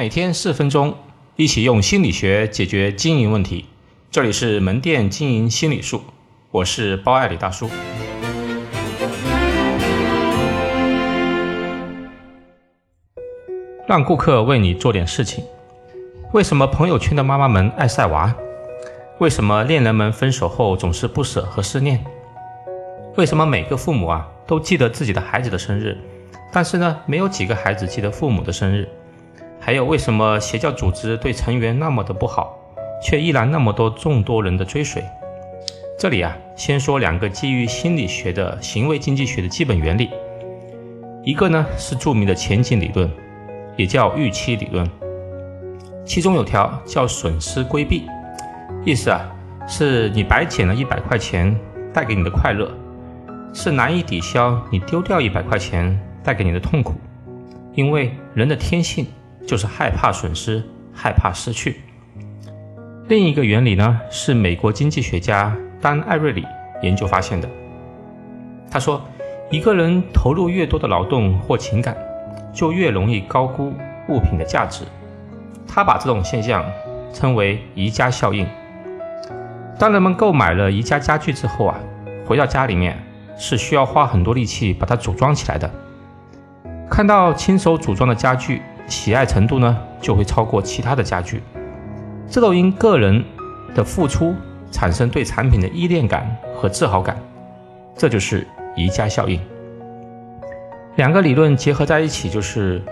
每天四分钟，一起用心理学解决经营问题。这里是门店经营心理术，我是包爱李大叔。让顾客为你做点事情。为什么朋友圈的妈妈们爱晒娃？为什么恋人们分手后总是不舍和思念？为什么每个父母啊都记得自己的孩子的生日，但是呢，没有几个孩子记得父母的生日？还有为什么邪教组织对成员那么的不好，却依然那么多众多人的追随？这里啊，先说两个基于心理学的行为经济学的基本原理，一个呢是著名的前景理论。也叫预期理论，其中有条叫损失规避，意思啊是你白捡了一百块钱带给你的快乐，是难以抵消你丢掉一百块钱带给你的痛苦，因为人的天性就是害怕损失，害怕失去。另一个原理呢是美国经济学家丹·艾瑞里研究发现的，他说一个人投入越多的劳动或情感。就越容易高估物品的价值。他把这种现象称为宜家效应。当人们购买了宜家家具之后啊，回到家里面是需要花很多力气把它组装起来的。看到亲手组装的家具，喜爱程度呢就会超过其他的家具。这都因个人的付出产生对产品的依恋感和自豪感，这就是宜家效应。两个理论结合在一起，就是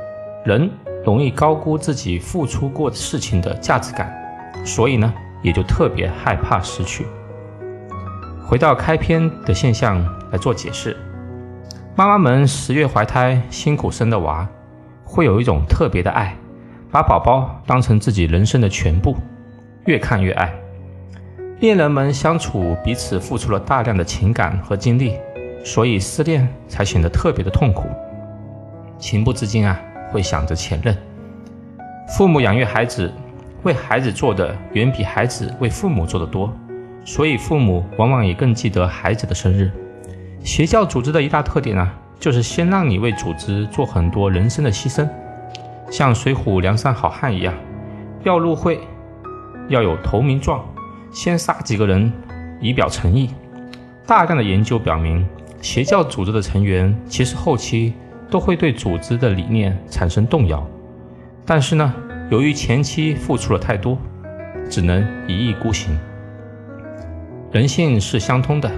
人容易高估自己付出过事情的价值感，所以呢，也就特别害怕失去。回到开篇的现象来做解释，妈妈们十月怀胎，辛苦生的娃，会有一种特别的爱，把宝宝当成自己人生的全部，越看越爱。恋人们相处，彼此付出了大量的情感和精力。所以失恋才显得特别的痛苦，情不自禁啊，会想着前任。父母养育孩子，为孩子做的远比孩子为父母做的多，所以父母往往也更记得孩子的生日。邪教组织的一大特点啊，就是先让你为组织做很多人生的牺牲，像水浒梁山好汉一样，要入会要有投名状，先杀几个人以表诚意。大量的研究表明。邪教组织的成员其实后期都会对组织的理念产生动摇，但是呢，由于前期付出了太多，只能一意孤行。人性是相通的，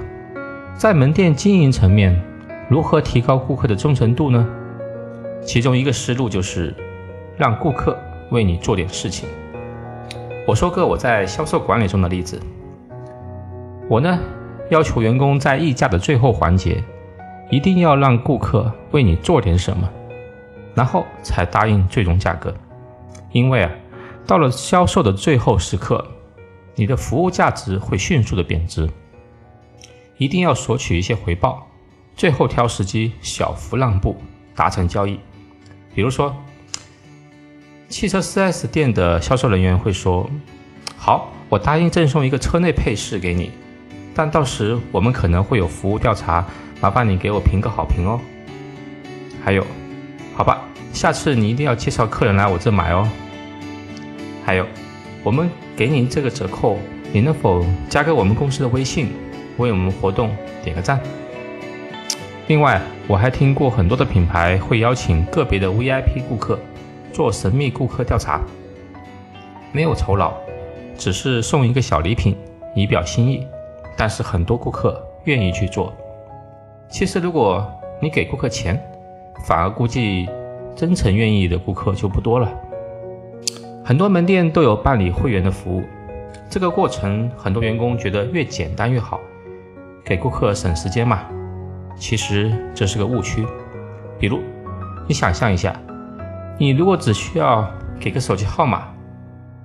在门店经营层面，如何提高顾客的忠诚度呢？其中一个思路就是让顾客为你做点事情。我说个我在销售管理中的例子，我呢。要求员工在议价的最后环节，一定要让顾客为你做点什么，然后才答应最终价格。因为啊，到了销售的最后时刻，你的服务价值会迅速的贬值。一定要索取一些回报，最后挑时机小幅让步，达成交易。比如说，汽车 4S 店的销售人员会说：“好，我答应赠送一个车内配饰给你。”但到时我们可能会有服务调查，麻烦你给我评个好评哦。还有，好吧，下次你一定要介绍客人来我这买哦。还有，我们给您这个折扣，你能否加个我们公司的微信，为我们活动点个赞？另外，我还听过很多的品牌会邀请个别的 VIP 顾客做神秘顾客调查，没有酬劳，只是送一个小礼品以表心意。但是很多顾客愿意去做。其实，如果你给顾客钱，反而估计真诚愿意的顾客就不多了。很多门店都有办理会员的服务，这个过程很多员工觉得越简单越好，给顾客省时间嘛。其实这是个误区。比如，你想象一下，你如果只需要给个手机号码，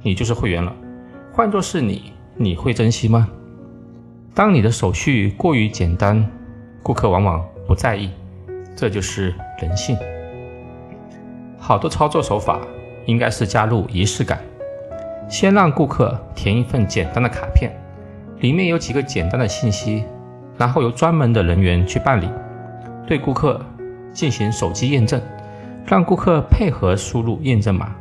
你就是会员了。换作是你，你会珍惜吗？当你的手续过于简单，顾客往往不在意，这就是人性。好的操作手法应该是加入仪式感，先让顾客填一份简单的卡片，里面有几个简单的信息，然后由专门的人员去办理，对顾客进行手机验证，让顾客配合输入验证码，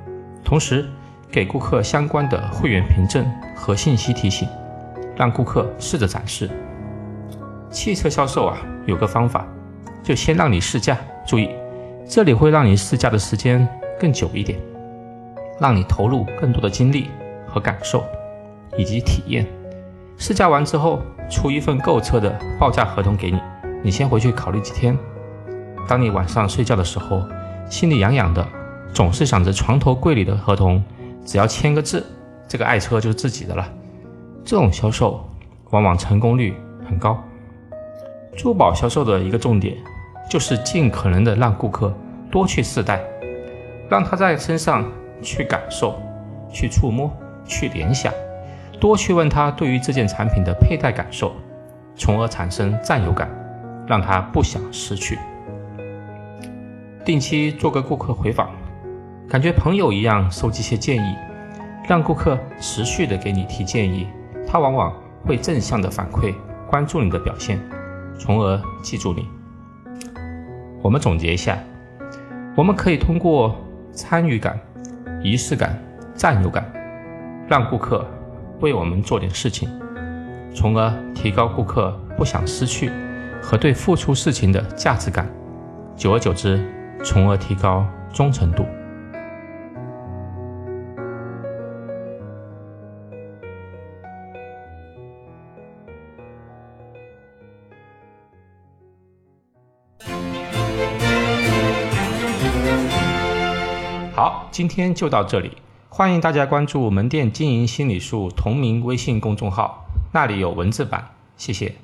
同时给顾客相关的会员凭证和信息提醒，让顾客试着展示。汽车销售啊，有个方法，就先让你试驾，注意，这里会让你试驾的时间更久一点，让你投入更多的精力和感受以及体验。试驾完之后，出一份购车的报价合同给你，你先回去考虑几天。当你晚上睡觉的时候，心里痒痒的，总是想着床头柜里的合同，只要签个字，这个爱车就是自己的了。这种销售往往成功率很高。珠宝销售的一个重点，就是尽可能的让顾客多去试戴，让他在身上去感受、去触摸、去联想，多去问他对于这件产品的佩戴感受，从而产生占有感，让他不想失去。定期做个顾客回访，感觉朋友一样收集些建议，让顾客持续的给你提建议，他往往会正向的反馈，关注你的表现。从而记住你。我们总结一下，我们可以通过参与感、仪式感、占有感，让顾客为我们做点事情，从而提高顾客不想失去和对付出事情的价值感。久而久之，从而提高忠诚度。好，今天就到这里。欢迎大家关注门店经营心理术同名微信公众号，那里有文字版。谢谢。